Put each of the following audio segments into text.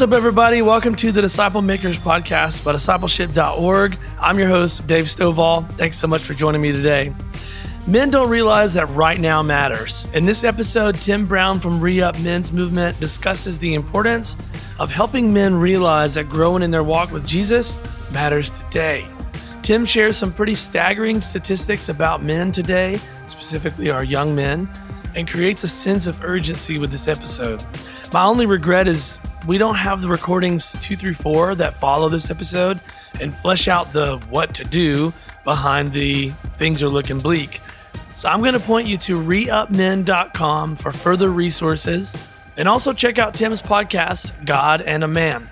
What's up, everybody? Welcome to the Disciple Makers podcast by discipleship.org. I'm your host, Dave Stovall. Thanks so much for joining me today. Men don't realize that right now matters. In this episode, Tim Brown from ReUp Men's Movement discusses the importance of helping men realize that growing in their walk with Jesus matters today. Tim shares some pretty staggering statistics about men today, specifically our young men, and creates a sense of urgency with this episode. My only regret is we don't have the recordings two through four that follow this episode and flesh out the what to do behind the things are looking bleak. So I'm going to point you to reupmen.com for further resources and also check out Tim's podcast, God and a Man.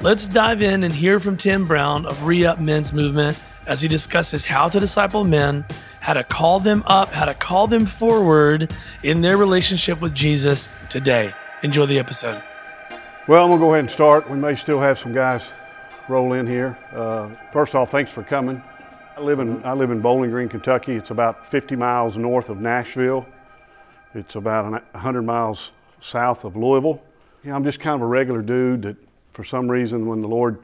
Let's dive in and hear from Tim Brown of ReUp Men's Movement as he discusses how to disciple men, how to call them up, how to call them forward in their relationship with Jesus today. Enjoy the episode. Well, I'm going to go ahead and start. We may still have some guys roll in here. Uh, first off, thanks for coming. I live in I live in Bowling Green, Kentucky. It's about 50 miles north of Nashville. It's about 100 miles south of Louisville. Yeah, I'm just kind of a regular dude that, for some reason, when the Lord,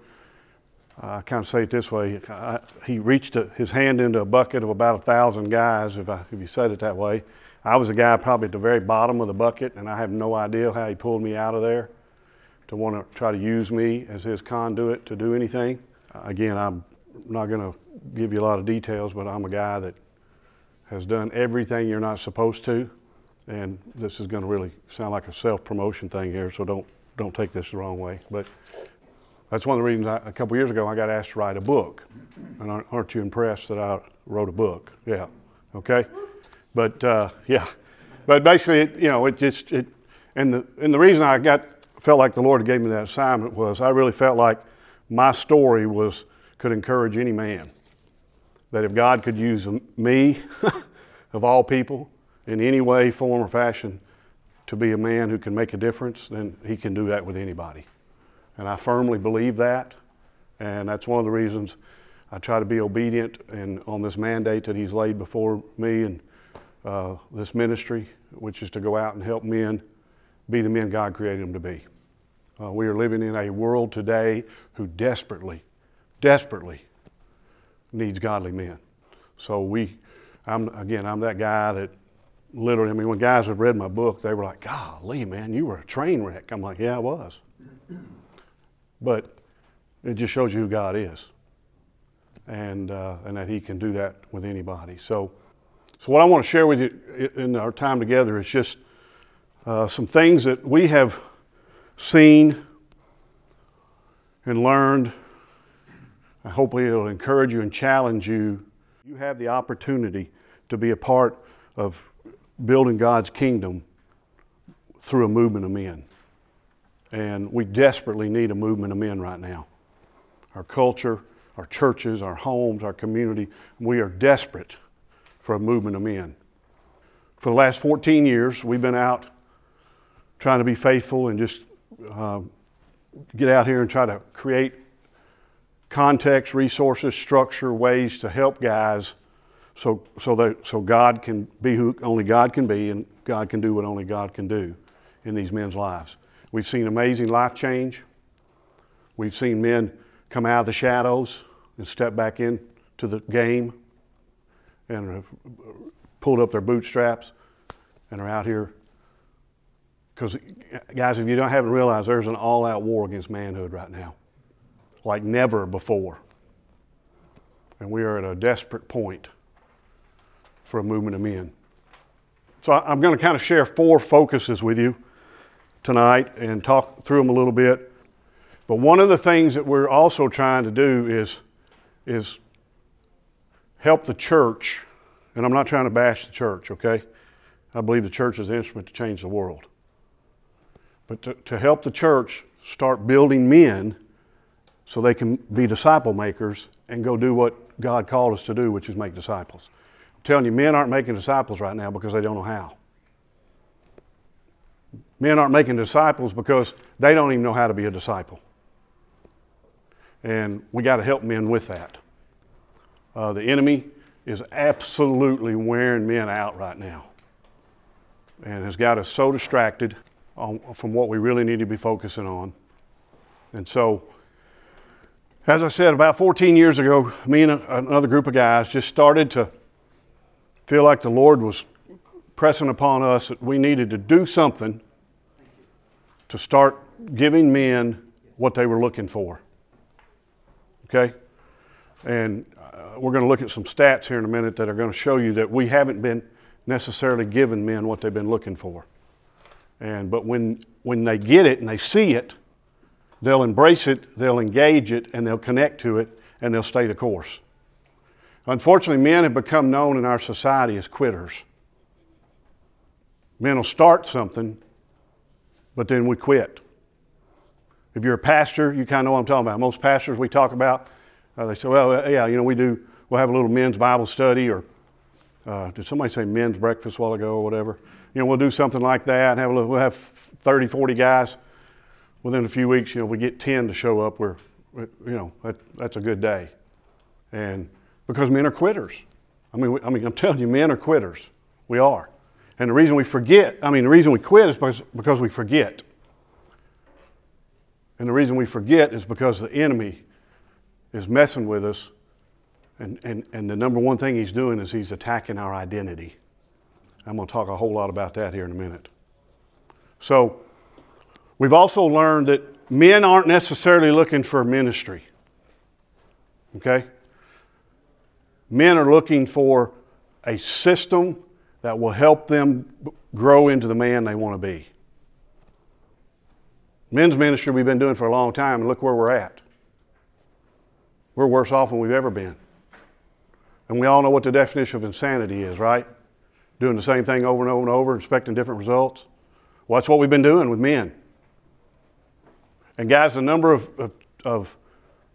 uh, I kind of say it this way, I, He reached a, His hand into a bucket of about a thousand guys. If I, if you said it that way, I was a guy probably at the very bottom of the bucket, and I have no idea how He pulled me out of there to want to try to use me as his conduit to do anything. Again, I'm not going to give you a lot of details, but I'm a guy that has done everything you're not supposed to. And this is going to really sound like a self-promotion thing here, so don't don't take this the wrong way. But that's one of the reasons I, a couple years ago I got asked to write a book. And aren't, aren't you impressed that I wrote a book? Yeah. Okay. But uh, yeah. But basically, it, you know, it just it, and the and the reason I got felt like the Lord gave me that assignment was I really felt like my story was could encourage any man. That if God could use me, of all people, in any way, form, or fashion, to be a man who can make a difference, then He can do that with anybody. And I firmly believe that, and that's one of the reasons I try to be obedient and on this mandate that He's laid before me and uh, this ministry, which is to go out and help men be the men God created them to be. Uh, we are living in a world today who desperately, desperately needs godly men. So we, I'm again, I'm that guy that literally. I mean, when guys have read my book, they were like, "Golly, man, you were a train wreck." I'm like, "Yeah, I was," but it just shows you who God is, and uh, and that He can do that with anybody. So, so what I want to share with you in our time together is just uh, some things that we have seen and learned. I hope it'll encourage you and challenge you. You have the opportunity to be a part of building God's kingdom through a movement of men. And we desperately need a movement of men right now. Our culture, our churches, our homes, our community, we are desperate for a movement of men. For the last 14 years, we've been out trying to be faithful and just uh, get out here and try to create context, resources, structure, ways to help guys so, so, that, so God can be who only God can be and God can do what only God can do in these men's lives. We've seen amazing life change. We've seen men come out of the shadows and step back into the game and have pulled up their bootstraps and are out here because, guys, if you don't haven't realized, there's an all-out war against manhood right now, like never before, and we are at a desperate point for a movement of men. So I'm going to kind of share four focuses with you tonight and talk through them a little bit. But one of the things that we're also trying to do is, is help the church, and I'm not trying to bash the church, okay? I believe the church is an instrument to change the world but to, to help the church start building men so they can be disciple makers and go do what God called us to do, which is make disciples. I'm telling you, men aren't making disciples right now because they don't know how. Men aren't making disciples because they don't even know how to be a disciple. And we got to help men with that. Uh, the enemy is absolutely wearing men out right now and has got us so distracted on, from what we really need to be focusing on. And so, as I said, about 14 years ago, me and another group of guys just started to feel like the Lord was pressing upon us that we needed to do something to start giving men what they were looking for. Okay? And uh, we're going to look at some stats here in a minute that are going to show you that we haven't been necessarily giving men what they've been looking for. And but when when they get it and they see it, they'll embrace it, they'll engage it, and they'll connect to it, and they'll stay the course. Unfortunately, men have become known in our society as quitters. Men will start something, but then we quit. If you're a pastor, you kind of know what I'm talking about. Most pastors we talk about, uh, they say, well, uh, yeah, you know, we do, we'll have a little men's Bible study, or uh, did somebody say men's breakfast a while ago or whatever? You know, we'll do something like that, have a little, we'll have 30, 40 guys. Within a few weeks, you know, we get 10 to show up, we're, you know, that, that's a good day. And because men are quitters. I mean, I mean, I'm telling you, men are quitters. We are. And the reason we forget, I mean, the reason we quit is because, because we forget. And the reason we forget is because the enemy is messing with us. And, and, and the number one thing he's doing is he's attacking our identity. I'm going to talk a whole lot about that here in a minute. So, we've also learned that men aren't necessarily looking for ministry. Okay? Men are looking for a system that will help them grow into the man they want to be. Men's ministry we've been doing for a long time, and look where we're at. We're worse off than we've ever been. And we all know what the definition of insanity is, right? Doing the same thing over and over and over, expecting different results. Well, that's what we've been doing with men. And guys, the number of, of, of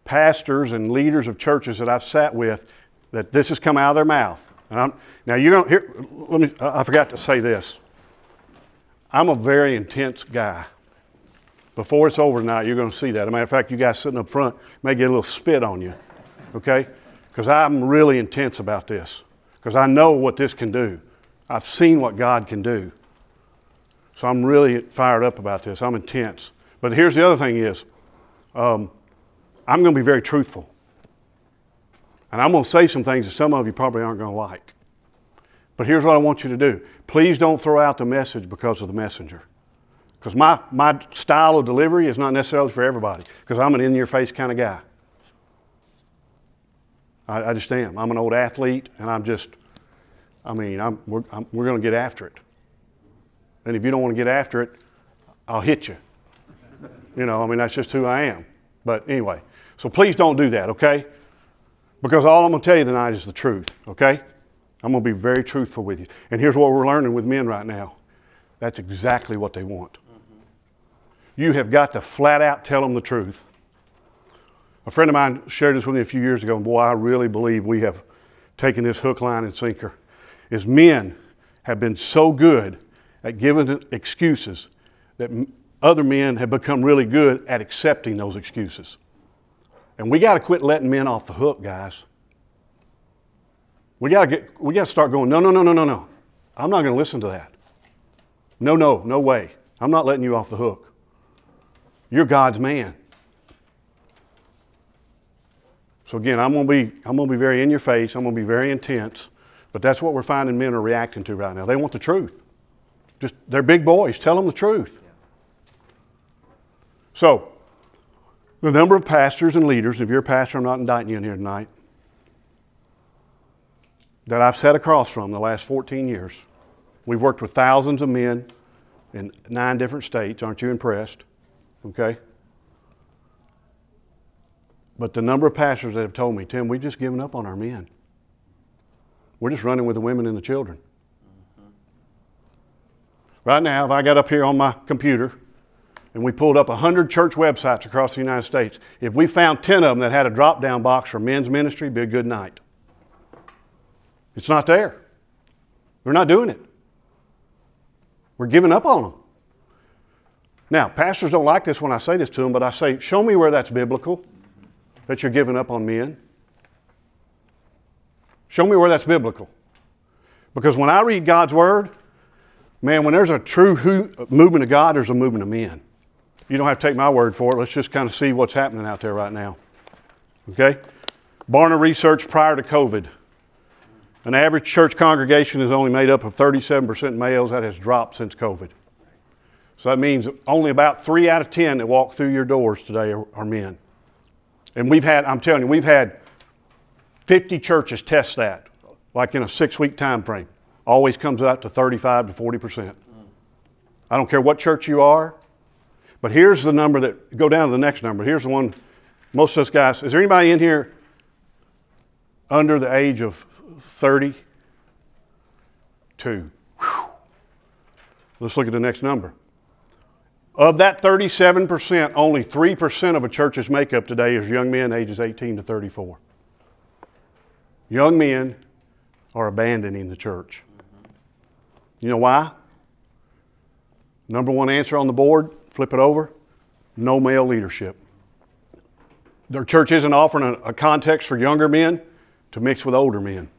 pastors and leaders of churches that I've sat with that this has come out of their mouth. now you don't here. Let me. I forgot to say this. I'm a very intense guy. Before it's over tonight, you're going to see that. As a matter of fact, you guys sitting up front may get a little spit on you, okay? Because I'm really intense about this. Because I know what this can do. I've seen what God can do. So I'm really fired up about this. I'm intense. But here's the other thing: is um, I'm going to be very truthful. And I'm going to say some things that some of you probably aren't going to like. But here's what I want you to do please don't throw out the message because of the messenger. Because my, my style of delivery is not necessarily for everybody, because I'm an in your face kind of guy. I, I, just am. I'm an old athlete, and I'm just, I mean, I'm, we're, I'm, we're going to get after it. And if you don't want to get after it, I'll hit you. You know, I mean, that's just who I am. But anyway, so please don't do that, okay? Because all I'm going to tell you tonight is the truth, okay? I'm going to be very truthful with you. And here's what we're learning with men right now that's exactly what they want. Mm-hmm. You have got to flat out tell them the truth. A friend of mine shared this with me a few years ago, and boy, I really believe we have taken this hook, line, and sinker. Is men have been so good at giving excuses that other men have become really good at accepting those excuses. And we got to quit letting men off the hook, guys. We got to get we got to start going, no, no, no, no, no, no. I'm not going to listen to that. No, no, no way. I'm not letting you off the hook. You're God's man. So again, I'm going to be I'm going to be very in your face. I'm going to be very intense. But that's what we're finding men are reacting to right now. They want the truth. Just they're big boys. Tell them the truth. So, the number of pastors and leaders, if you're a pastor, I'm not indicting you in here tonight, that I've sat across from the last 14 years. We've worked with thousands of men in nine different states. Aren't you impressed? Okay? But the number of pastors that have told me, Tim, we've just given up on our men. We're just running with the women and the children. Right now, if I got up here on my computer and we pulled up 100 church websites across the United States, if we found 10 of them that had a drop down box for men's ministry, be a good night. It's not there. We're not doing it. We're giving up on them. Now, pastors don't like this when I say this to them, but I say, show me where that's biblical, that you're giving up on men. Show me where that's biblical. Because when I read God's Word, man, when there's a true movement of God, there's a movement of men. You don't have to take my word for it. Let's just kind of see what's happening out there right now. Okay? Barna research prior to COVID. An average church congregation is only made up of 37% males. That has dropped since COVID. So that means only about three out of 10 that walk through your doors today are, are men. And we've had, I'm telling you, we've had 50 churches test that, like in a six week time frame. Always comes out to 35 to 40%. I don't care what church you are, but here's the number that, go down to the next number. Here's the one, most of us guys, is there anybody in here under the age of 32? Let's look at the next number. Of that 37%, only 3% of a church's makeup today is young men ages 18 to 34. Young men are abandoning the church. You know why? Number one answer on the board, flip it over no male leadership. Their church isn't offering a, a context for younger men to mix with older men.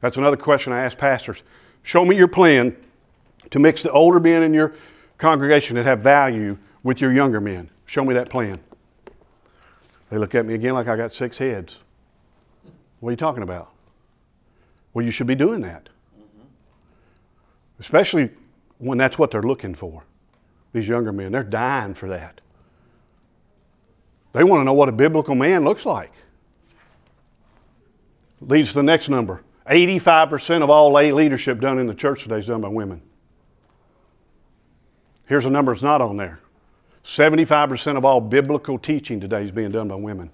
That's another question I ask pastors. Show me your plan to mix the older men in your congregation that have value with your younger men. Show me that plan. They look at me again like I got six heads. What are you talking about? Well, you should be doing that. Especially when that's what they're looking for. These younger men, they're dying for that. They want to know what a biblical man looks like. Leads to the next number 85% of all lay leadership done in the church today is done by women. Here's a number that's not on there 75% of all biblical teaching today is being done by women.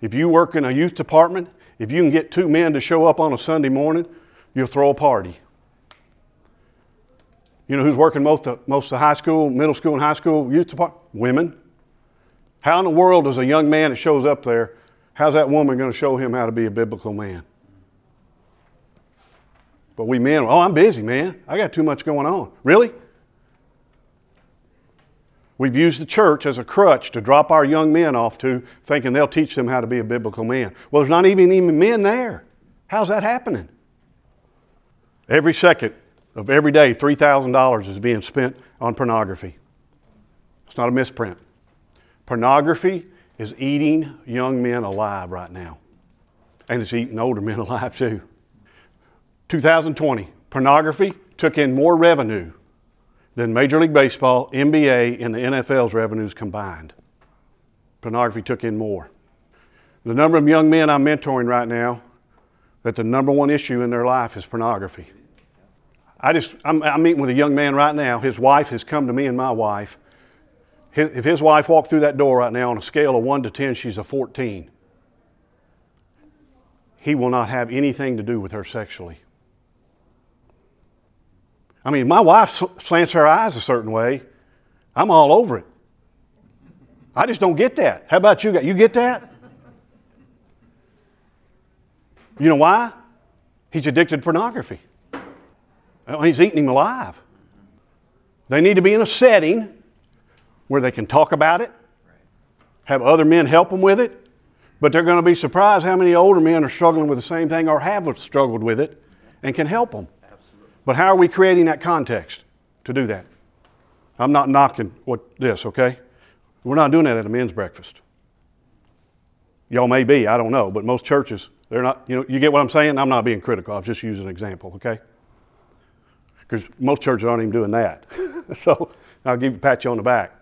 If you work in a youth department, if you can get two men to show up on a Sunday morning, you'll throw a party. You know who's working most of, most of the high school, middle school, and high school youth department? Women. How in the world does a young man that shows up there, how's that woman going to show him how to be a biblical man? But we men, oh, I'm busy, man. I got too much going on. Really? We've used the church as a crutch to drop our young men off to, thinking they'll teach them how to be a biblical man. Well, there's not even even men there. How's that happening? Every second of every day, $3,000 is being spent on pornography. It's not a misprint. Pornography is eating young men alive right now. And it's eating older men alive too. 2020, pornography took in more revenue than Major League Baseball, NBA, and the NFL's revenues combined. Pornography took in more. The number of young men I'm mentoring right now that the number one issue in their life is pornography. I just, I'm, I'm meeting with a young man right now. His wife has come to me and my wife. His, if his wife walked through that door right now on a scale of 1 to 10, she's a 14. He will not have anything to do with her sexually. I mean, my wife slants her eyes a certain way. I'm all over it. I just don't get that. How about you? You get that? You know why? He's addicted to pornography. He's eating him alive. They need to be in a setting where they can talk about it, have other men help them with it, but they're going to be surprised how many older men are struggling with the same thing or have struggled with it and can help them. But how are we creating that context to do that? I'm not knocking what this, okay? We're not doing that at a men's breakfast. Y'all may be, I don't know, but most churches, they're not, you know, you get what I'm saying? I'm not being critical. I was just using an example, okay? Because most churches aren't even doing that. so I'll give you pat you on the back.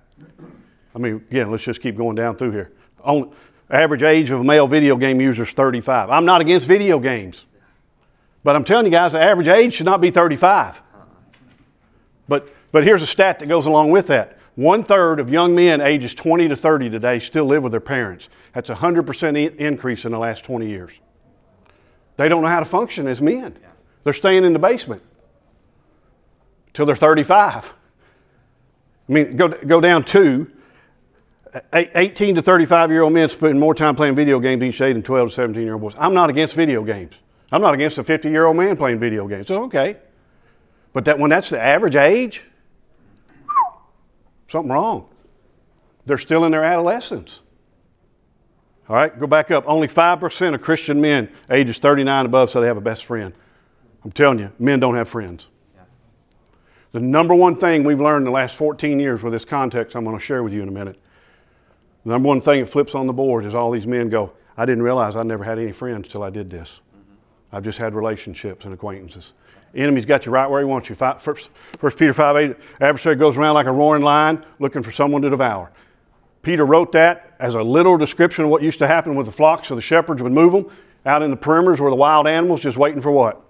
I mean, again, let's just keep going down through here. On, average age of a male video game user is 35. I'm not against video games. But I'm telling you guys, the average age should not be 35. But, but here's a stat that goes along with that. One third of young men ages 20 to 30 today still live with their parents. That's a 100% increase in the last 20 years. They don't know how to function as men. They're staying in the basement till they're 35. I mean, go, go down to uh, 18 to 35 year old men spend more time playing video games each day than 12 to 17 year old boys. I'm not against video games. I'm not against a 50 year old man playing video games. So, okay. But that, when that's the average age, something wrong. They're still in their adolescence. All right, go back up. Only 5% of Christian men ages 39 above say they have a best friend. I'm telling you, men don't have friends. The number one thing we've learned in the last 14 years with this context I'm going to share with you in a minute. The number one thing that flips on the board is all these men go, I didn't realize I never had any friends till I did this. I've just had relationships and acquaintances. Enemy's got you right where he wants you. First, First Peter 5 8, adversary goes around like a roaring lion looking for someone to devour. Peter wrote that as a literal description of what used to happen with the flocks, so the shepherds would move them out in the perimeters where the wild animals just waiting for what?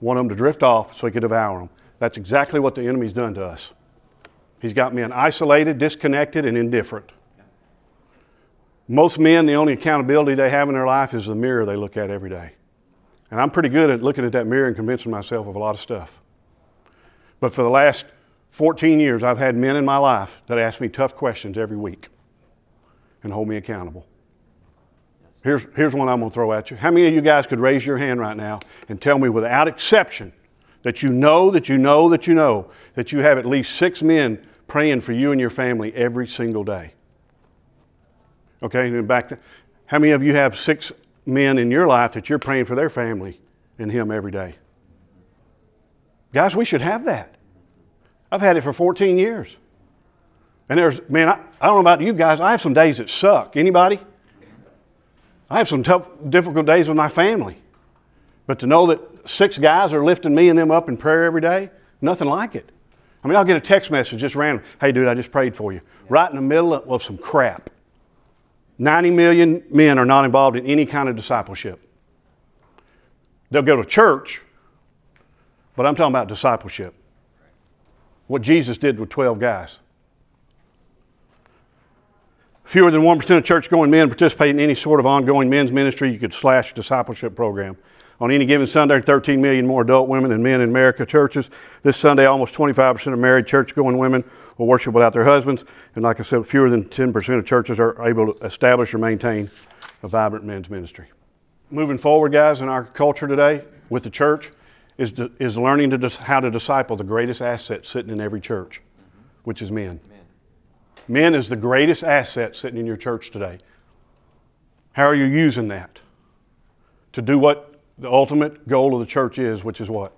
Want them to drift off so he could devour them. That's exactly what the enemy's done to us. He's got men isolated, disconnected, and indifferent. Most men, the only accountability they have in their life is the mirror they look at every day. And I'm pretty good at looking at that mirror and convincing myself of a lot of stuff. But for the last 14 years, I've had men in my life that ask me tough questions every week and hold me accountable. Here's, here's one I'm going to throw at you. How many of you guys could raise your hand right now and tell me without exception that you know, that you know, that you know, that you have at least six men praying for you and your family every single day? Okay, and back to, how many of you have six men in your life that you're praying for their family and him every day? Guys, we should have that. I've had it for 14 years. And there's, man, I, I don't know about you guys, I have some days that suck. Anybody? I have some tough, difficult days with my family. But to know that six guys are lifting me and them up in prayer every day, nothing like it. I mean, I'll get a text message just random. Hey, dude, I just prayed for you. Right in the middle of some crap. 90 million men are not involved in any kind of discipleship. They'll go to church, but I'm talking about discipleship. What Jesus did with 12 guys. Fewer than 1% of church going men participate in any sort of ongoing men's ministry. You could slash discipleship program. On any given Sunday, 13 million more adult women than men in America churches. This Sunday, almost 25% of married church going women will worship without their husbands. And like I said, fewer than 10% of churches are able to establish or maintain a vibrant men's ministry. Moving forward, guys, in our culture today with the church is, is learning to dis, how to disciple the greatest asset sitting in every church, which is men. Men is the greatest asset sitting in your church today. How are you using that? To do what the ultimate goal of the church is, which is what?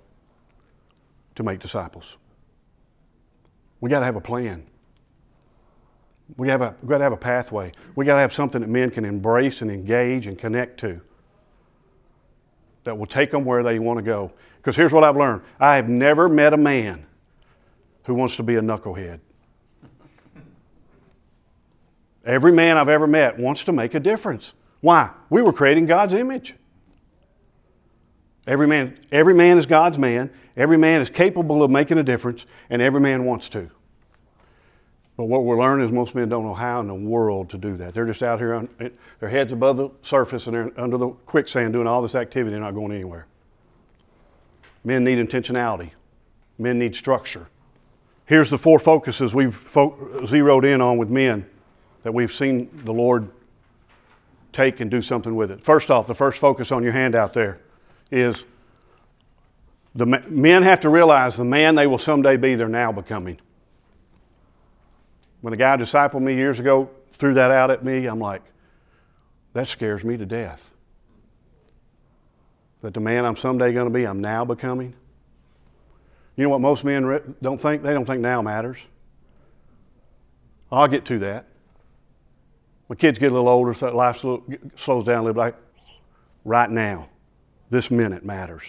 To make disciples. We got to have a plan. We have a, we got to have a pathway. We got to have something that men can embrace and engage and connect to that will take them where they want to go. Because here's what I've learned I have never met a man who wants to be a knucklehead. Every man I've ever met wants to make a difference. Why? We were creating God's image. Every man, every man is God's man. Every man is capable of making a difference, and every man wants to. But what we're learning is most men don't know how in the world to do that. They're just out here, on, eh, their heads above the surface, and they're under the quicksand doing all this activity. They're not going anywhere. Men need intentionality. Men need structure. Here's the four focuses we've fo- zeroed in on with men that we've seen the Lord take and do something with it. First off, the first focus on your handout there is the men have to realize the man they will someday be, they're now becoming. When a guy discipled me years ago, threw that out at me, I'm like, that scares me to death. That the man I'm someday going to be, I'm now becoming. You know what most men don't think? They don't think now matters. I'll get to that. When kids get a little older, so life slows down a little like right now, this minute matters.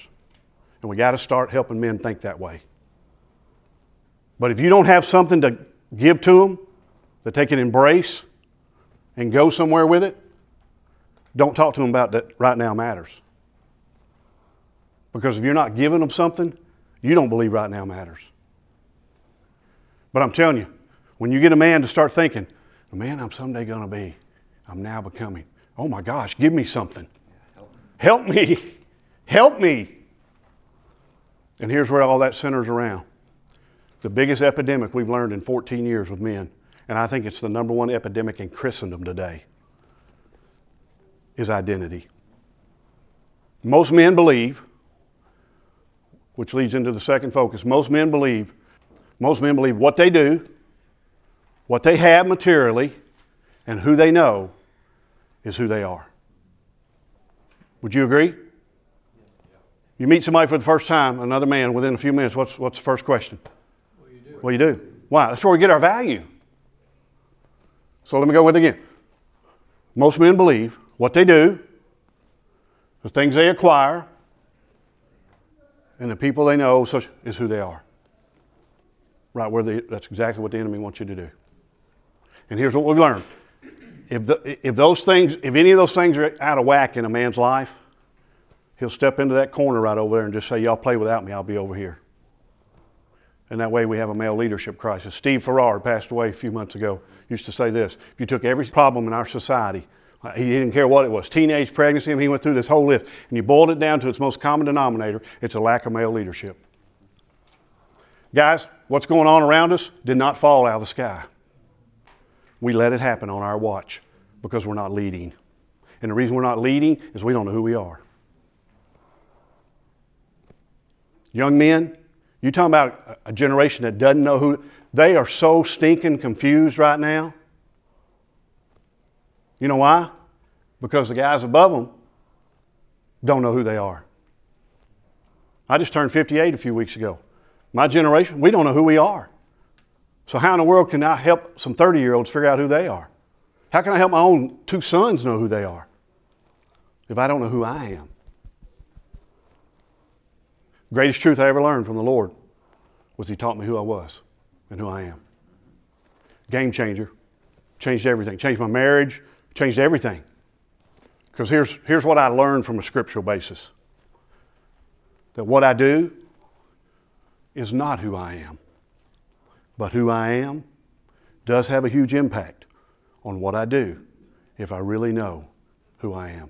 And we got to start helping men think that way. But if you don't have something to give to them that they can embrace and go somewhere with it, don't talk to them about that right now matters. Because if you're not giving them something, you don't believe right now matters. But I'm telling you, when you get a man to start thinking, man I'm someday going to be, I'm now becoming. Oh my gosh, give me something. Help me. Help me. And here's where all that centers around. The biggest epidemic we've learned in 14 years with men, and I think it's the number one epidemic in Christendom today, is identity. Most men believe, which leads into the second focus, most men believe, most men believe what they do what they have materially and who they know is who they are. Would you agree? You meet somebody for the first time, another man, within a few minutes, what's, what's the first question? Well, you do. Why? That's where we get our value. So let me go with it again. Most men believe what they do, the things they acquire, and the people they know such is who they are. Right where they, that's exactly what the enemy wants you to do. And here's what we've learned: if, the, if those things, if any of those things are out of whack in a man's life, he'll step into that corner right over there and just say, "Y'all play without me. I'll be over here." And that way we have a male leadership crisis. Steve Farrar passed away a few months ago. Used to say this: If you took every problem in our society uh, he didn't care what it was teenage pregnancy. He went through this whole list. And you boiled it down to its most common denominator it's a lack of male leadership. Guys, what's going on around us did not fall out of the sky. We let it happen on our watch because we're not leading. And the reason we're not leading is we don't know who we are. Young men, you talking about a generation that doesn't know who they are so stinking confused right now. You know why? Because the guys above them don't know who they are. I just turned 58 a few weeks ago. My generation, we don't know who we are. So, how in the world can I help some 30 year olds figure out who they are? How can I help my own two sons know who they are if I don't know who I am? Greatest truth I ever learned from the Lord was He taught me who I was and who I am. Game changer. Changed everything. Changed my marriage, Changed everything. Because here's, here's what I learned from a scriptural basis that what I do is not who I am, but who I am does have a huge impact on what I do if I really know who I am.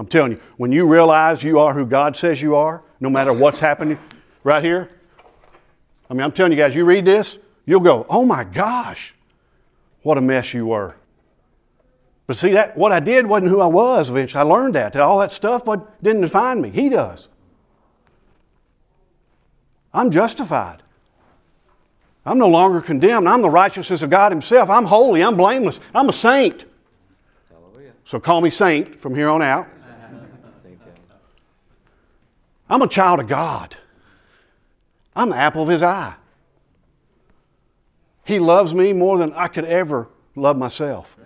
I'm telling you, when you realize you are who God says you are, no matter what's happening right here, I mean, I'm telling you guys, you read this, you'll go, oh my gosh, what a mess you were. But see, that what I did wasn't who I was eventually. I learned that. all that stuff didn't define me. He does. I'm justified. I'm no longer condemned. I'm the righteousness of God Himself. I'm holy. I'm blameless. I'm a saint. Hallelujah. So call me saint from here on out. I'm a child of God. I'm the apple of His eye. He loves me more than I could ever love myself.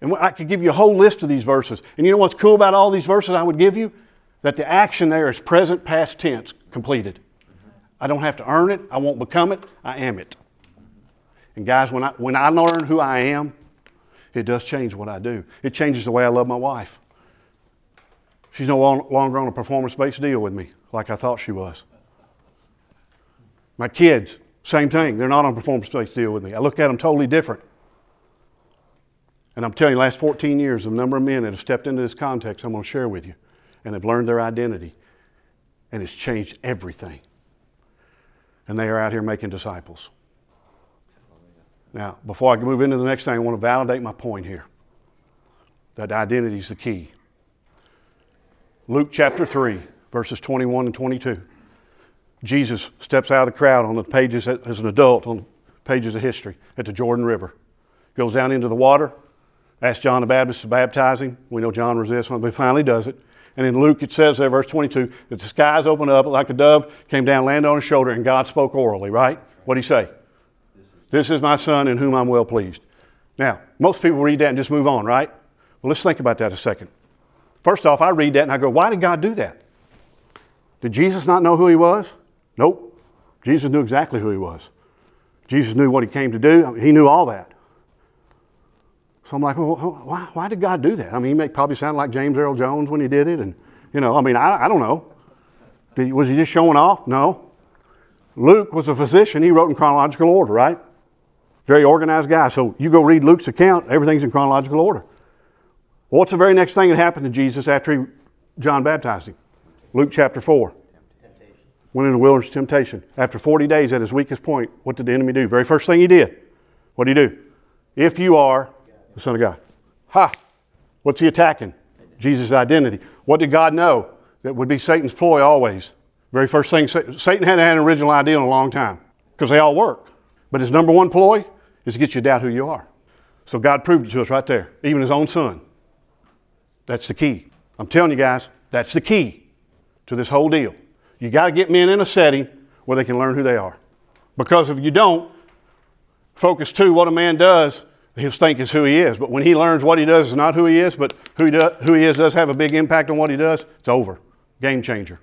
And I could give you a whole list of these verses. And you know what's cool about all these verses I would give you? That the action there is present, past tense, completed. I don't have to earn it. I won't become it. I am it. And guys, when I, when I learn who I am, it does change what I do. It changes the way I love my wife. She's no longer on a performance based deal with me like I thought she was. My kids, same thing. They're not on a performance based deal with me. I look at them totally different. And I'm telling you, last 14 years, the number of men that have stepped into this context, I'm going to share with you, and have learned their identity. And it's changed everything. And they are out here making disciples. Now, before I can move into the next thing, I want to validate my point here that identity is the key. Luke chapter 3, verses 21 and 22. Jesus steps out of the crowd on the pages as an adult on pages of history at the Jordan River. Goes down into the water, asks John the Baptist to baptize him. We know John resists, but he finally does it. And in Luke, it says there, verse 22, that the skies opened up like a dove, came down, landed on his shoulder, and God spoke orally, right? What did he say? This is my son in whom I'm well pleased. Now, most people read that and just move on, right? Well, let's think about that a second. First off, I read that and I go, why did God do that? Did Jesus not know who he was? Nope. Jesus knew exactly who he was. Jesus knew what he came to do. He knew all that. So I'm like, well, why, why did God do that? I mean, he may probably sound like James Earl Jones when he did it. And, you know, I mean, I, I don't know. Did, was he just showing off? No. Luke was a physician. He wrote in chronological order, right? Very organized guy. So you go read Luke's account, everything's in chronological order. What's the very next thing that happened to Jesus after he, John baptized him? Luke chapter 4. Temptation. Went in the wilderness temptation. After 40 days at his weakest point, what did the enemy do? Very first thing he did. What did he do? If you are the Son of God. Ha! What's he attacking? Jesus' identity. What did God know? That would be Satan's ploy always. Very first thing, Satan hadn't had an original idea in a long time because they all work. But his number one ploy is to get you to doubt who you are. So God proved it to us right there, even his own son. That's the key. I'm telling you guys, that's the key to this whole deal. You got to get men in a setting where they can learn who they are. Because if you don't, focus two, what a man does, he'll think is who he is. But when he learns what he does is not who he is, but who he, who he is does have a big impact on what he does, it's over. Game changer.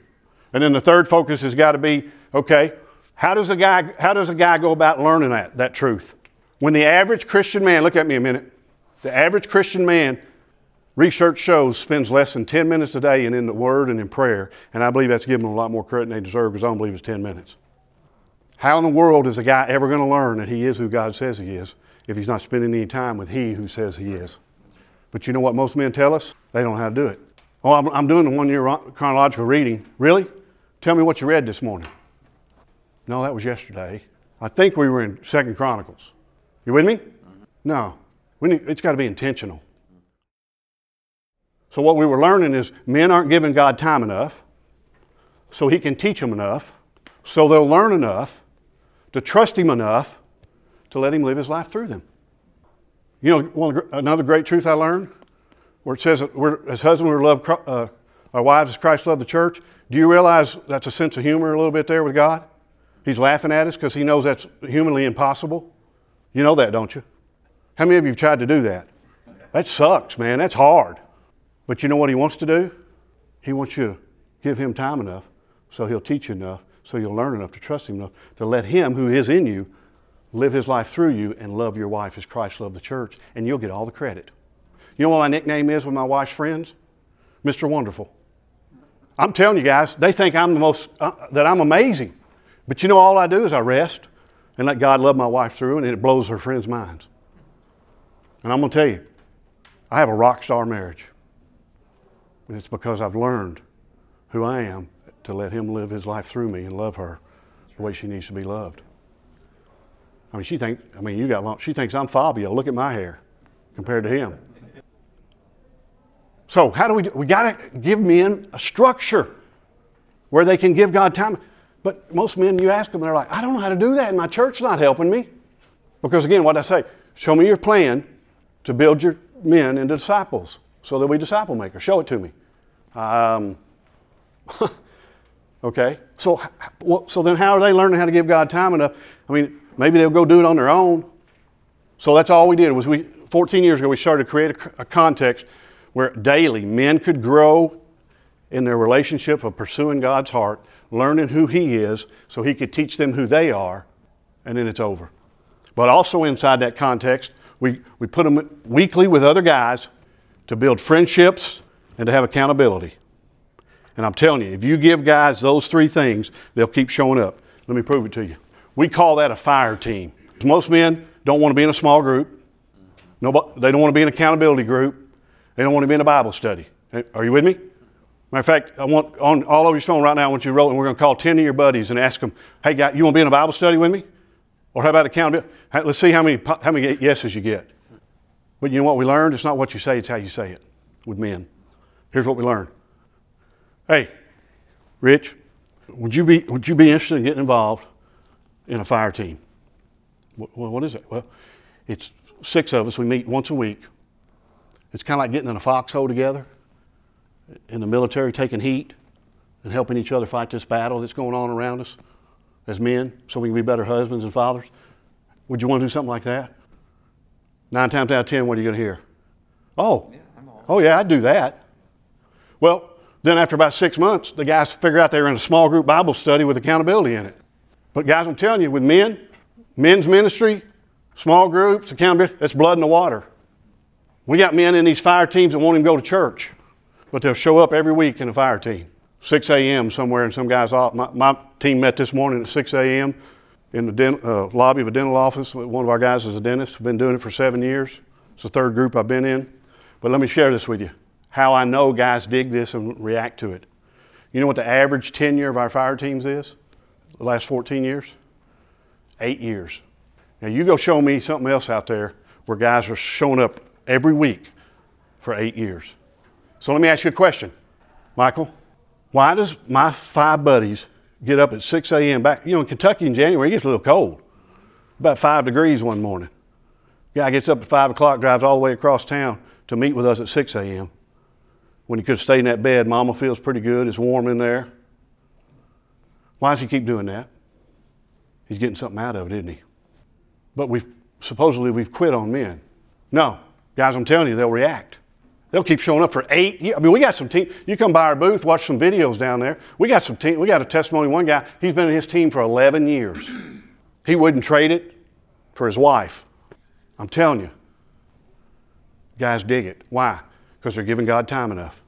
And then the third focus has got to be okay, how does a guy, how does a guy go about learning that, that truth? When the average Christian man, look at me a minute, the average Christian man, research shows, spends less than 10 minutes a day in, in the Word and in prayer. And I believe that's giving them a lot more credit than they deserve because I don't believe it's 10 minutes. How in the world is a guy ever going to learn that he is who God says he is if he's not spending any time with he who says he is? But you know what most men tell us? They don't know how to do it. Oh, I'm, I'm doing the one year chronological reading. Really? Tell me what you read this morning. No, that was yesterday. I think we were in Second Chronicles. You with me? No. Need, it's got to be intentional. So, what we were learning is men aren't giving God time enough, so He can teach them enough, so they'll learn enough to trust Him enough to let Him live His life through them. You know, one, another great truth I learned, where it says that we're, as husbands, we love uh, our wives as Christ loved the church. Do you realize that's a sense of humor a little bit there with God? He's laughing at us because He knows that's humanly impossible. You know that, don't you? How many of you have tried to do that? That sucks, man. That's hard. But you know what he wants to do? He wants you to give him time enough so he'll teach you enough, so you'll learn enough to trust him enough to let him who is in you live his life through you and love your wife as Christ loved the church, and you'll get all the credit. You know what my nickname is with my wife's friends? Mr. Wonderful. I'm telling you guys, they think I'm the most, uh, that I'm amazing. But you know, all I do is I rest and let God love my wife through, and it blows her friends' minds. And I'm going to tell you, I have a rock star marriage. And it's because I've learned who I am to let Him live His life through me and love her the way she needs to be loved. I mean, she thinks, I mean, you got long, she thinks I'm Fabio. Look at my hair compared to him. So, how do we do? We got to give men a structure where they can give God time. But most men, you ask them, they're like, I don't know how to do that, and my church's not helping me. Because again, what I say, show me your plan to build your men into disciples so they'll be disciple makers. Show it to me. Um, okay, so, so then how are they learning how to give God time enough? I mean, maybe they'll go do it on their own. So that's all we did was we, 14 years ago, we started to create a, a context where daily men could grow in their relationship of pursuing God's heart, learning who He is, so He could teach them who they are, and then it's over. But also inside that context, we, we put them weekly with other guys to build friendships and to have accountability. And I'm telling you, if you give guys those three things, they'll keep showing up. Let me prove it to you. We call that a fire team. Most men don't want to be in a small group. Nobody, they don't want to be in an accountability group. They don't want to be in a Bible study. Are you with me? Matter of fact, I want on all over your phone right now, I want you to roll, and we're going to call 10 of your buddies and ask them, hey, guy, you want to be in a Bible study with me? Or how about accountability? Let's see how many, how many yeses you get. But you know what we learned? It's not what you say, it's how you say it with men. Here's what we learned. Hey, Rich, would you be, would you be interested in getting involved in a fire team? Well, what is it? Well, it's six of us. We meet once a week. It's kind of like getting in a foxhole together in the military, taking heat and helping each other fight this battle that's going on around us as men so we can be better husbands and fathers. Would you want to do something like that? Nine times out of ten, what are you going to hear? Oh, yeah, oh yeah, I'd do that. Well, then after about six months, the guys figure out they were in a small group Bible study with accountability in it. But guys, I'm telling you, with men, men's ministry, small groups, accountability, that's blood in the water. We got men in these fire teams that won't even go to church, but they'll show up every week in a fire team. 6 a.m. somewhere in some guy's office. My, my team met this morning at 6 a.m. in the den, uh, lobby of a dental office. One of our guys is a dentist. I've been doing it for seven years. It's the third group I've been in. But let me share this with you how I know guys dig this and react to it. You know what the average tenure of our fire teams is? The last 14 years? Eight years. Now, you go show me something else out there where guys are showing up every week for eight years. So let me ask you a question, Michael. Why does my five buddies get up at 6 a.m. back? You know, in Kentucky in January, it gets a little cold. About five degrees one morning. Guy gets up at 5 o'clock, drives all the way across town to meet with us at 6 a.m. When he could have stayed in that bed, Mama feels pretty good, it's warm in there. Why does he keep doing that? He's getting something out of it, isn't he? But we've supposedly we've quit on men. No, guys, I'm telling you, they'll react. They'll keep showing up for eight years. I mean, we got some team. You come by our booth, watch some videos down there. We got some team. We got a testimony. One guy, he's been in his team for 11 years. He wouldn't trade it for his wife. I'm telling you, guys dig it. Why? Because they're giving God time enough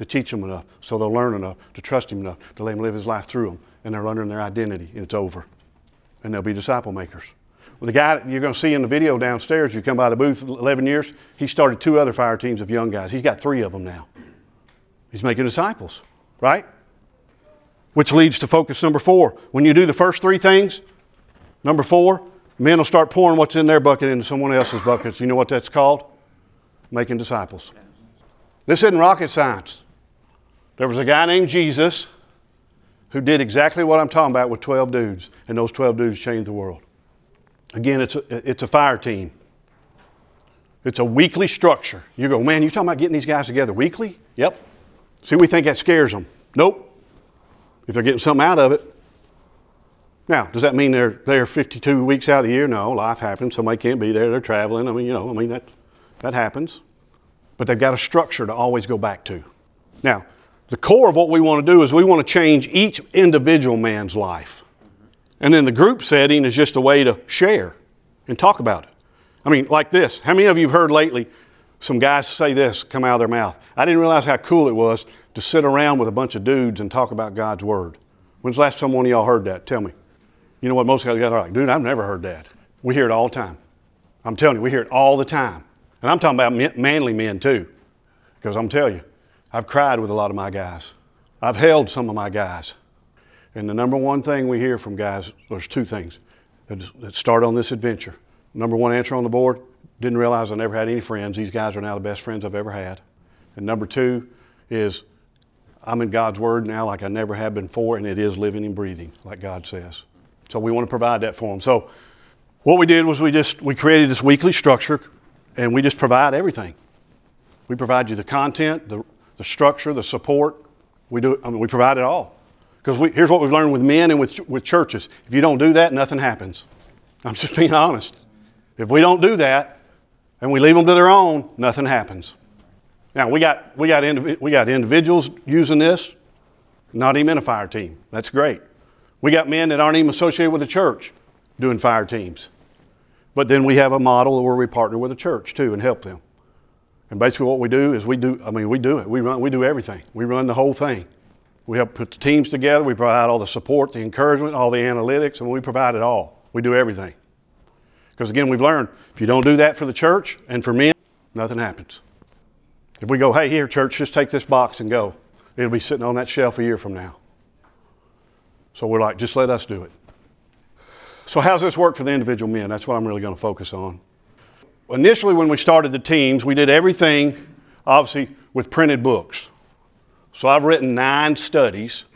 to teach them enough, so they'll learn enough to trust Him enough to let Him live His life through them, and they're learning their identity, and it's over, and they'll be disciple makers. Well, the guy you're going to see in the video downstairs, you come by the booth 11 years, he started two other fire teams of young guys. He's got three of them now. He's making disciples, right? Which leads to focus number four. When you do the first three things, number four, men will start pouring what's in their bucket into someone else's buckets. You know what that's called? Making disciples. This isn't rocket science. There was a guy named Jesus who did exactly what I'm talking about with 12 dudes, and those 12 dudes changed the world. Again, it's a, it's a fire team. It's a weekly structure. You go, man, you talking about getting these guys together weekly? Yep. See, we think that scares them. Nope. If they're getting something out of it. Now, does that mean they're there 52 weeks out of the year? No, life happens. Somebody can't be there. They're traveling. I mean, you know, I mean, that, that happens. But they've got a structure to always go back to. Now, the core of what we want to do is we want to change each individual man's life. And then the group setting is just a way to share and talk about it. I mean, like this. How many of you have heard lately some guys say this come out of their mouth? I didn't realize how cool it was to sit around with a bunch of dudes and talk about God's Word. When's the last time one of y'all heard that? Tell me. You know what most guys are like, dude, I've never heard that. We hear it all the time. I'm telling you, we hear it all the time. And I'm talking about manly men too. Because I'm telling you, I've cried with a lot of my guys. I've held some of my guys. And the number one thing we hear from guys, there's two things that start on this adventure. Number one answer on the board, didn't realize I never had any friends. These guys are now the best friends I've ever had. And number two is I'm in God's Word now like I never have been before, and it is living and breathing, like God says. So we want to provide that for them. So what we did was we just we created this weekly structure, and we just provide everything. We provide you the content, the, the structure, the support. We do. I mean, we provide it all. Because here's what we've learned with men and with, with churches if you don't do that, nothing happens. I'm just being honest. If we don't do that and we leave them to their own, nothing happens. Now, we got, we got, indiv- we got individuals using this, not even in a fire team. That's great. We got men that aren't even associated with the church doing fire teams. But then we have a model where we partner with the church too and help them. And basically, what we do is we do, I mean, we do it. We, run, we do everything, we run the whole thing. We help put the teams together. We provide all the support, the encouragement, all the analytics, and we provide it all. We do everything. Because again, we've learned if you don't do that for the church and for men, nothing happens. If we go, hey, here, church, just take this box and go, it'll be sitting on that shelf a year from now. So we're like, just let us do it. So, how's this work for the individual men? That's what I'm really going to focus on. Initially, when we started the teams, we did everything, obviously, with printed books. So I've written nine studies.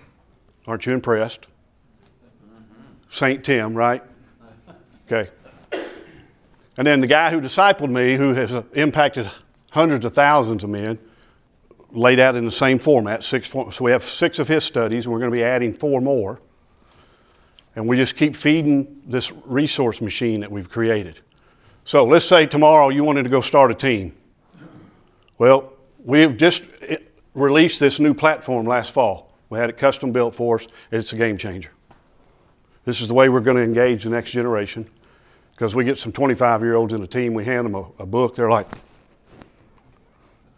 Aren't you impressed? St. Tim, right? Okay. And then the guy who discipled me, who has impacted hundreds of thousands of men, laid out in the same format. Six, so we have six of his studies, and we're going to be adding four more. And we just keep feeding this resource machine that we've created. So let's say tomorrow you wanted to go start a team. Well, we've just eh, released this new platform last fall. We had it custom built for us. It's a game changer. This is the way we're going to engage the next generation. Because we get some 25 year olds in a team, we hand them a, a book, they're like,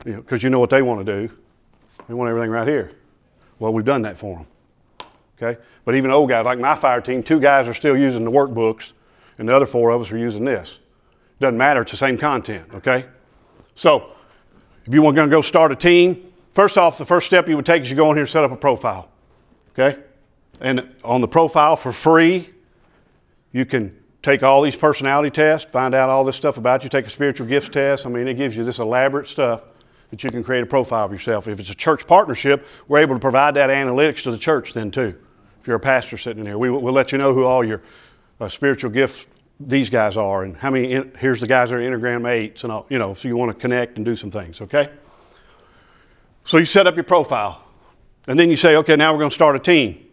you know, because you know what they want to do. They want everything right here. Well, we've done that for them. Okay? But even old guys, like my fire team, two guys are still using the workbooks, and the other four of us are using this. Doesn't matter, it's the same content, okay? So, if you want to go start a team, First off, the first step you would take is you go in here and set up a profile. Okay? And on the profile for free, you can take all these personality tests, find out all this stuff about you, take a spiritual gifts test. I mean, it gives you this elaborate stuff that you can create a profile of yourself. If it's a church partnership, we're able to provide that analytics to the church then too. If you're a pastor sitting in here, we, will let you know who all your uh, spiritual gifts these guys are and how many, in, here's the guys that are Enneagram 8s and all, you know, so you want to connect and do some things, okay? So you set up your profile. And then you say, okay, now we're going to start a team.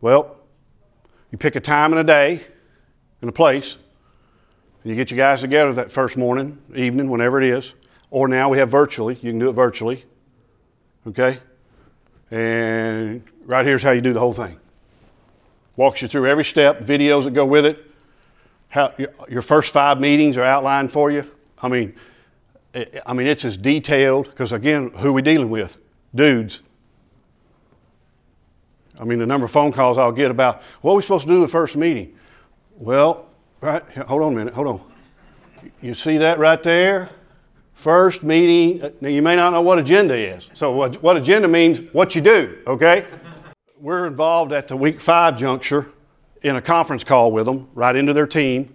Well, You pick a time and a day and a place, and you get your guys together that first morning, evening, whenever it is. Or now we have virtually. You can do it virtually. Okay? And right here's how you do the whole thing. Walks you through every step, videos that go with it. How, your first five meetings are outlined for you. I mean, eh, eh, I mean, it's as detailed because again, who we dealing with? Dudes. I mean, the number of phone calls I'll get about what are we supposed to do in the first meeting? Well, right, hold on a minute, hold on. You see that right there? First meeting. Eh, now, you may not know what agenda is. So, what, what agenda means, what you do, okay? We're involved at the week five juncture in a conference call with them, right into their team,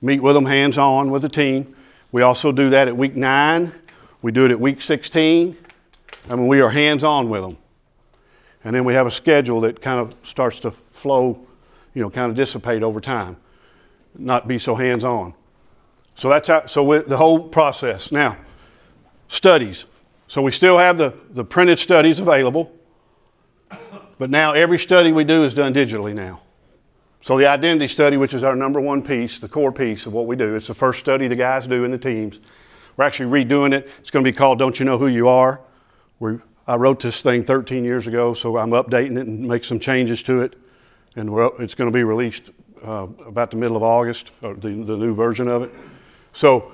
meet with them hands on with the team. We also do that at week nine. We do it at week 16. I mean, we are hands on with them. And then we have a schedule that kind of starts to flow, you know, kind of dissipate over time, not be so hands on. So that's how, so the whole process. Now, studies. So we still have the, the printed studies available, but now every study we do is done digitally now. So the identity study, which is our number one piece, the core piece of what we do, it's the first study the guys do in the teams. We're actually redoing it. It's going to be called Don't You Know Who You Are? we I wrote this thing 13 years ago, so I'm updating it and make some changes to it. And it's going to be released uh, about the middle of August, the, the new version of it. So,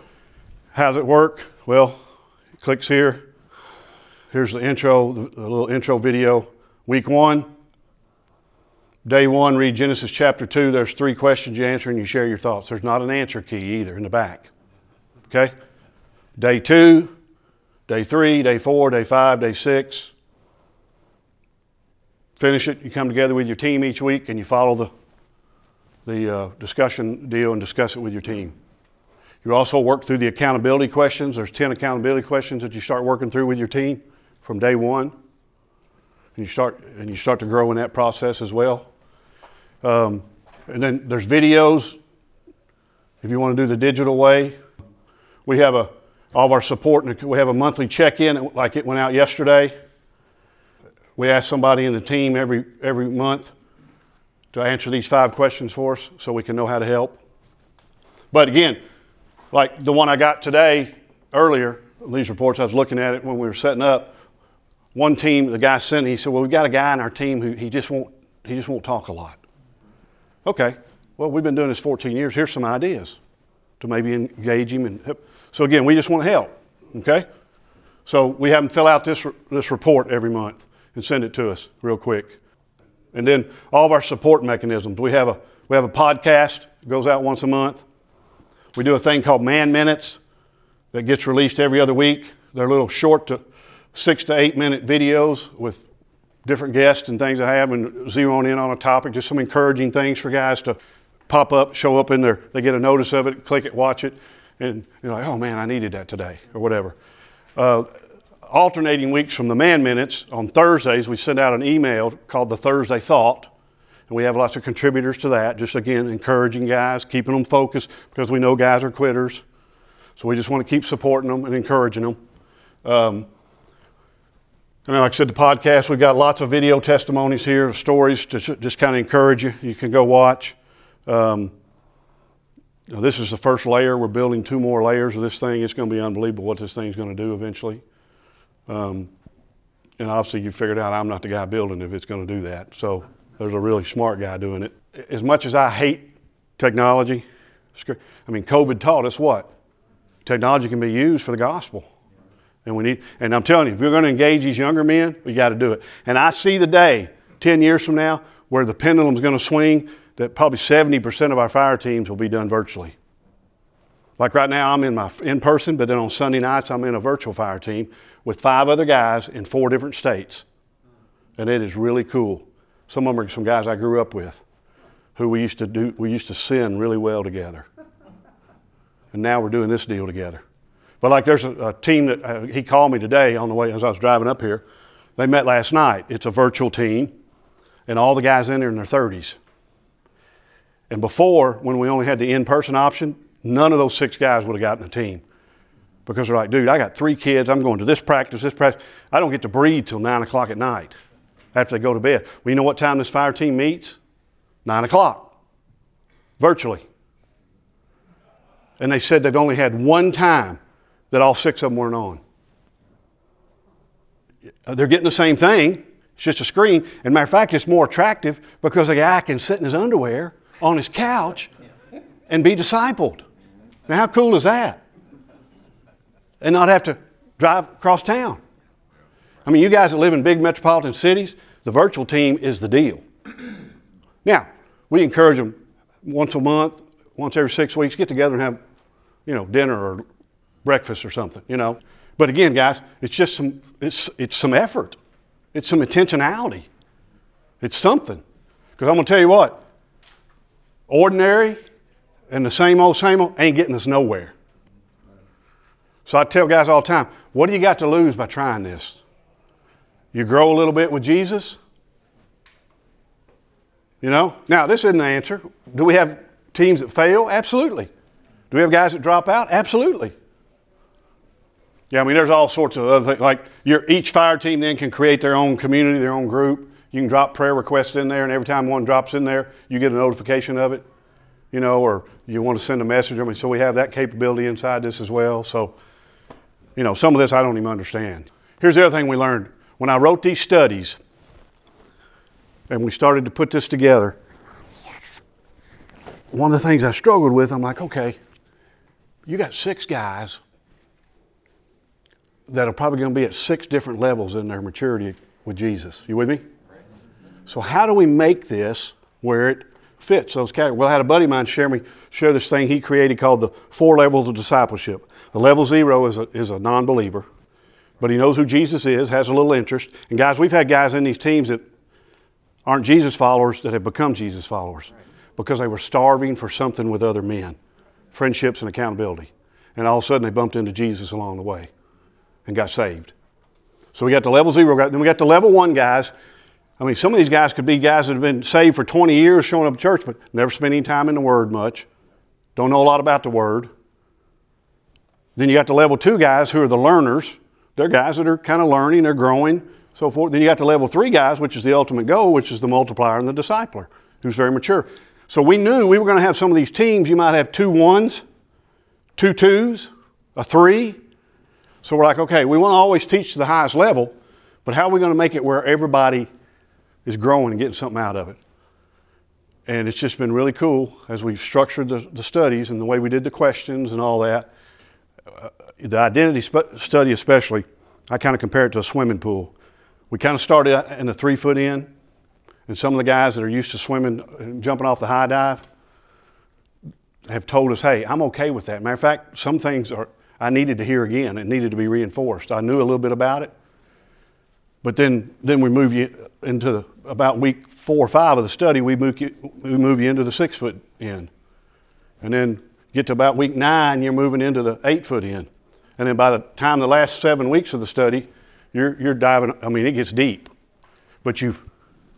how's it work? Well, it clicks here. Here's the intro, the little intro video. Week one, Day one, read Genesis chapter 2. There's three questions you answer and you share your thoughts. There's not an answer key either in the back. Okay? Day two, day three, day four, day five, day six. Finish it. You come together with your team each week and you follow the, the uh, discussion deal and discuss it with your team. You also work through the accountability questions. There's 10 accountability questions that you start working through with your team from day one. And you start, and you start to grow in that process as well. Um, and then there's videos. If you want to do the digital way, we have a all of our support. And we have a monthly check-in, like it went out yesterday. We ask somebody in the team every every month to answer these five questions for us, so we can know how to help. But again, like the one I got today earlier, these reports, I was looking at it when we were setting up. One team, the guy sent, he said, "Well, we've got a guy in our team who he just won't he just won't talk a lot." Okay, well, we've been doing this 14 years. Here's some ideas to maybe engage him. And so again, we just want to help. Okay, so we have them fill out this this report every month and send it to us real quick. And then all of our support mechanisms. We have a we have a podcast goes out once a month. We do a thing called Man Minutes that gets released every other week. They're little short to six to eight minute videos with different guests and things I have and zeroing in on a topic, just some encouraging things for guys to pop up, show up in there. They get a notice of it, click it, watch it, and you're like, oh man, I needed that today, or whatever. Uh, alternating weeks from the Man Minutes, on Thursdays, we send out an email called the Thursday Thought. And we have lots of contributors to that, just again, encouraging guys, keeping them focused because we know guys are quitters. So we just want to keep supporting them and encouraging them. Um, and like I said, the podcast, we've got lots of video testimonies here, stories to just kind of encourage you. You can go watch. Um, this is the first layer. We're building two more layers of this thing. It's going to be unbelievable what this thing's going to do eventually. Um, and obviously, you figured out I'm not the guy building if it's going to do that. So there's a really smart guy doing it. As much as I hate technology, I mean, COVID taught us what? Technology can be used for the gospel. And we need, and I'm telling you, if we're going to engage these younger men, we got to do it. And I see the day, 10 years from now, where the pendulum's going to swing, that probably 70% of our fire teams will be done virtually. Like right now, I'm in my in person, but then on Sunday nights, I'm in a virtual fire team with five other guys in four different states. And it is really cool. Some of them are some guys I grew up with who we used to do, we used to sin really well together. And now we're doing this deal together. But like there's a, a team that uh, he called me today on the way as I was driving up here. They met last night. It's a virtual team, and all the guys in there in their 30s. And before, when we only had the in person option, none of those six guys would have gotten a team. Because they're like, dude, I got three kids. I'm going to this practice, this practice. I don't get to breathe till 9 o'clock at night after they go to bed. Well, you know what time this fire team meets? Nine o'clock, virtually. And they said they've only had one time that all six of them weren't on. They're getting the same thing. It's just a screen. And matter of fact, it's more attractive because a guy can sit in his underwear on his couch and be discipled. Now, how cool is that? And not have to drive across town. I mean, you guys that live in big metropolitan cities, the virtual team is the deal. Now, we encourage them once a month, once every six weeks, get together and have, you know, dinner or breakfast or something, you know. But again, guys, it's just some, it's, it's some effort. It's some intentionality. It's something. Because I'm going to tell you what, ordinary and the same old, same old ain't getting us nowhere. So I tell guys all the time, what do you got to lose by trying this? You grow a little bit with Jesus. You know? Now, this isn't the answer. Do we have teams that fail? Absolutely. Do we have guys that drop out? Absolutely. Yeah, I mean, there's all sorts of other things. Like your, each fire team then can create their own community, their own group. You can drop prayer requests in there, and every time one drops in there, you get a notification of it. You know, or you want to send a message. I mean, so we have that capability inside this as well. So, you know, some of this I don't even understand. Here's the other thing we learned. When I wrote these studies, and we started to put this together, one of the things I struggled with, I'm like, okay, you got six guys that are probably going to be at six different levels in their maturity with Jesus. You with me? So how do we make this where it fits those categories? Well, I had a buddy of mine share me share this thing he created called the four levels of discipleship. The level zero is a, is a non-believer, but he knows who Jesus is, has a little interest. And guys, we've had guys in these teams that aren't Jesus followers that have become Jesus followers because they were starving for something with other men, friendships and accountability. And all of a sudden they bumped into Jesus along the way and got saved. So we got the level zero, then we got the level one guys. I mean, some of these guys could be guys that have been saved for 20 years, showing up at church, but never spending time in the Word much. Don't know a lot about the Word. Then you got the level two guys who are the learners. They're guys that are kind of learning, they're growing, so forth. Then you got the level three guys, which is the ultimate goal, which is the multiplier and the discipler, who's very mature. So we knew we were going to have some of these teams. You might have two ones, two twos, a three, so we're like, okay, we want to always teach to the highest level, but how are we going to make it where everybody is growing and getting something out of it? And it's just been really cool as we've structured the, the studies and the way we did the questions and all that. Uh, the identity sp- study, especially, I kind of compare it to a swimming pool. We kind of started in the three foot in, and some of the guys that are used to swimming, jumping off the high dive, have told us, hey, I'm okay with that. Matter of fact, some things are I needed to hear again. It needed to be reinforced. I knew a little bit about it, but then then we move you into about week four or five of the study. We move you, we move you into the six foot end. and then get to about week nine, you're moving into the eight foot end. and then by the time the last seven weeks of the study, you're you're diving. I mean, it gets deep, but you've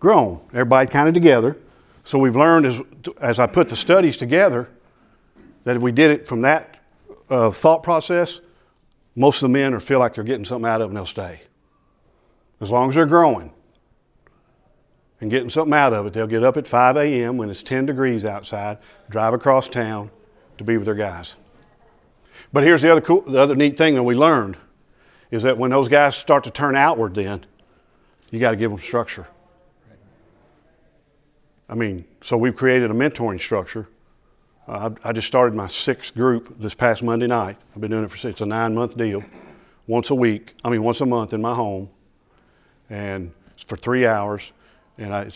grown. Everybody kind of together. So we've learned as as I put the studies together that if we did it from that uh, thought process, most of the men feel like they're getting something out of it and they'll stay. As long as they're growing and getting something out of it, they'll get up at 5 a.m. when it's 10 degrees outside, drive across town to be with their guys. But here's the other cool, the other neat thing that we learned is that when those guys start to turn outward, then you got to give them structure. I mean, so we've created a mentoring structure uh, I, I, just started my sixth group this past Monday night. I've been doing it for it's a nine month deal, once a week. I mean, once a month in my home, and for three hours. And I,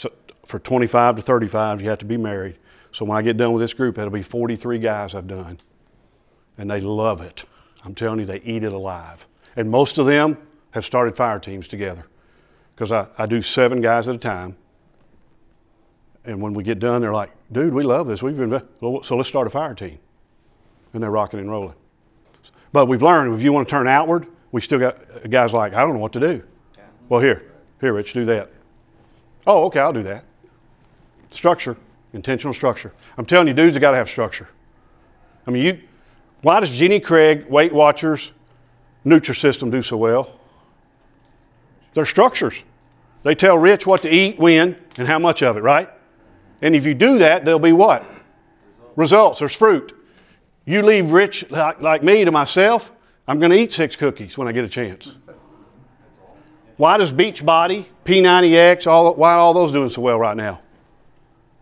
for 25 to 35, you have to be married. So when I get done with this group, that'll be 43 guys I've done, and they love it. I'm telling you, they eat it alive. And most of them have started fire teams together because I, I do seven guys at a time. And when we get done, they're like, dude, we love this. We've been, so let's start a fire team. And they're rocking and rolling. But we've learned if you want to turn outward, we still got uh, guys like, I don't know what to do. Well, here, here, Rich, do that. Oh, okay, I'll do that. Structure, intentional structure. I'm telling you, dudes have got to have structure. I mean, you, why does Jenny Craig, Weight Watchers, Nutrisystem do so well? They're structures. They tell Rich what to eat, when, and how much of it, right? And if you do that, there'll be what? Results. There's fruit. You leave rich like, like me to myself, I'm going to eat six cookies when I get a chance. Why does Beachbody, P90X, all, why are all those doing so well right now?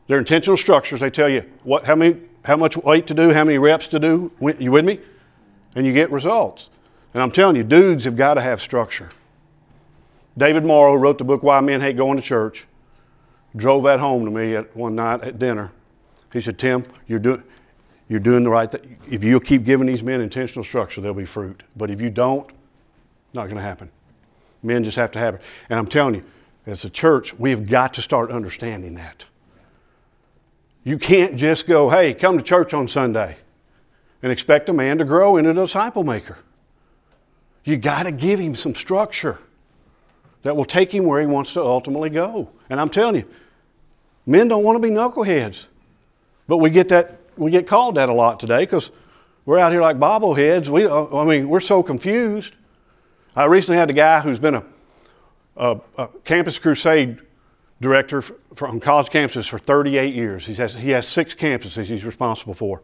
They're intentional structures. They tell you what, how, many, how much weight to do, how many reps to do. You with me? And you get results. And I'm telling you, dudes have got to have structure. David Murrow wrote the book Why Men Hate Going to Church. Drove that home to me at one night at dinner. He said, Tim, you're doing you're doing the right thing. If you'll keep giving these men intentional structure, there'll be fruit. But if you don't, not going to happen. Men just have to have it. And I'm telling you, as a church, we have got to start understanding that. You can't just go, hey, come to church on Sunday and expect a man to grow into a disciple maker. You got to give him some structure that will take him where he wants to ultimately go. And I'm telling you, men don't want to be knuckleheads. But we get that we get called that a lot today because we're out here like bobbleheads. We, I mean, we're so confused. I recently had a guy who's been a, a, a campus crusade director from college campuses for 38 years. He has, he has six campuses he's responsible for.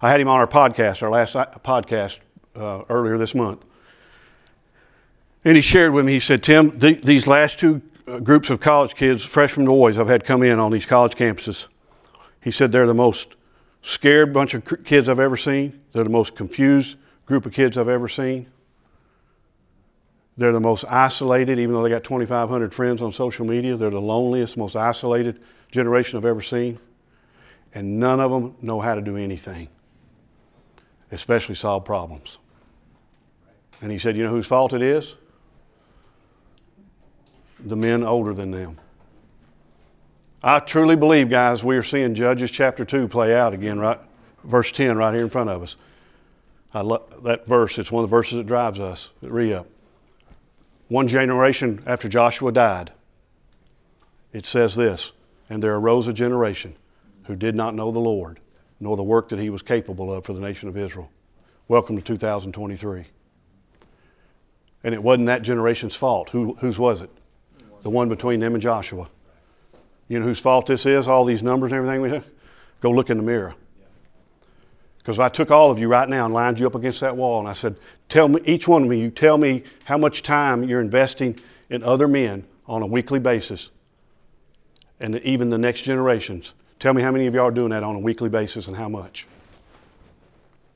I had him on our podcast, our last uh, podcast uh, earlier this month. And he shared with me, he said, Tim, th- these last two uh, groups of college kids, freshmen boys, I've had come in on these college campuses. He said they're the most scared bunch of kids I've ever seen. They're the most confused group of kids I've ever seen. They're the most isolated, even though they got 2,500 friends on social media. They're the loneliest, most isolated generation I've ever seen. And none of them know how to do anything, especially solve problems. And he said, You know whose fault it is? The men older than them. I truly believe, guys, we are seeing Judges chapter 2 play out again, right? Verse 10 right here in front of us. I love that verse. It's one of the verses that drives us at ReUp. One generation after Joshua died, it says this, and there arose a generation who did not know the Lord, nor the work that he was capable of for the nation of Israel. Welcome to 2023. And it wasn't that generation's fault. Who, whose was it? The one between them and Joshua. You know whose fault this is, all these numbers and everything? Go look in the mirror. Because if I took all of you right now and lined you up against that wall and I said, Tell me, each one of you, tell me how much time you're investing in other men on a weekly basis and even the next generations. Tell me how many of y'all are doing that on a weekly basis and how much.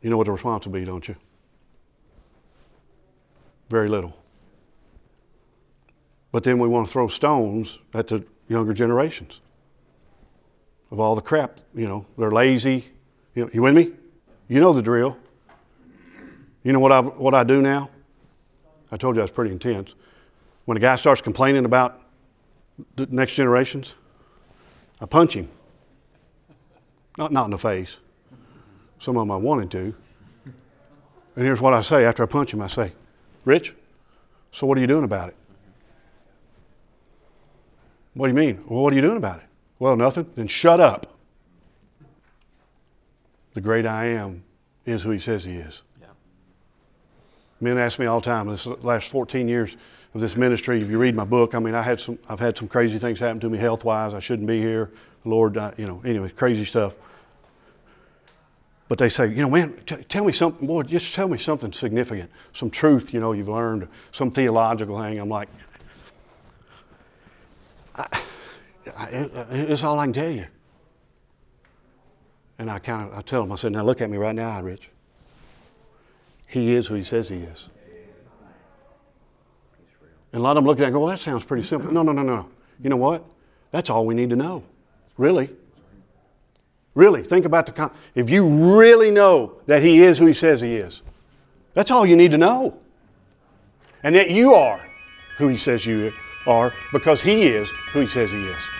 You know what the response will be, don't you? Very little. But then we want to throw stones at the younger generations of all the crap. You know, they're lazy. You, know, you with me? You know the drill. You know what I, what I do now? I told you I was pretty intense. When a guy starts complaining about the next generations, I punch him. Not, not in the face. Some of them I wanted to. And here's what I say after I punch him I say, Rich, so what are you doing about it? What do you mean? Well, what are you doing about it? Well, nothing. Then shut up. The great I am is who he says he is. Yeah. Men ask me all the time, this last 14 years of this ministry, if you read my book, I mean, I had some, I've had some crazy things happen to me health wise. I shouldn't be here. The Lord, uh, you know, anyway, crazy stuff. But they say, you know, man, t- tell me something, boy, just tell me something significant, some truth, you know, you've learned, some theological thing. I'm like, I, I, it's all I can tell you. And I kind of I tell him, I said, now look at me right now, Rich. He is who he says he is. And a lot of them look at it and go, well, that sounds pretty simple. No, no, no, no. You know what? That's all we need to know. Really. Really, think about the. Con- if you really know that he is who he says he is, that's all you need to know. And that you are who he says you are because He is who He says He is.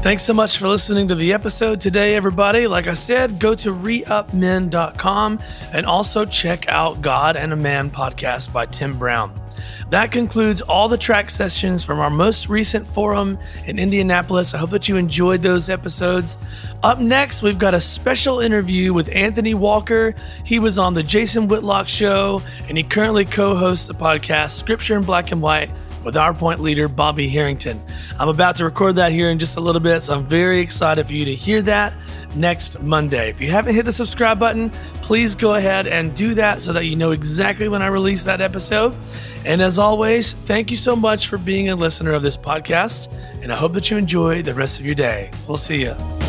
Thanks so much for listening to the episode today, everybody. Like I said, go to reupmen.com and also check out God and a Man podcast by Tim Brown. That concludes all the track sessions from our most recent forum in Indianapolis. I hope that you enjoyed those episodes. Up next, we've got a special interview with Anthony Walker. He was on the Jason Whitlock Show, and he currently co hosts the podcast Scripture in Black and White with our point leader, Bobby Harrington. I'm about to record that here in just a little bit, so I'm very excited for you to hear that next Monday. If you haven't hit the subscribe button, please go ahead and do that so that you know exactly when I release that episode. And as always, thank you so much for being a listener of this podcast, and I hope that you enjoy the rest of your day. We'll see you.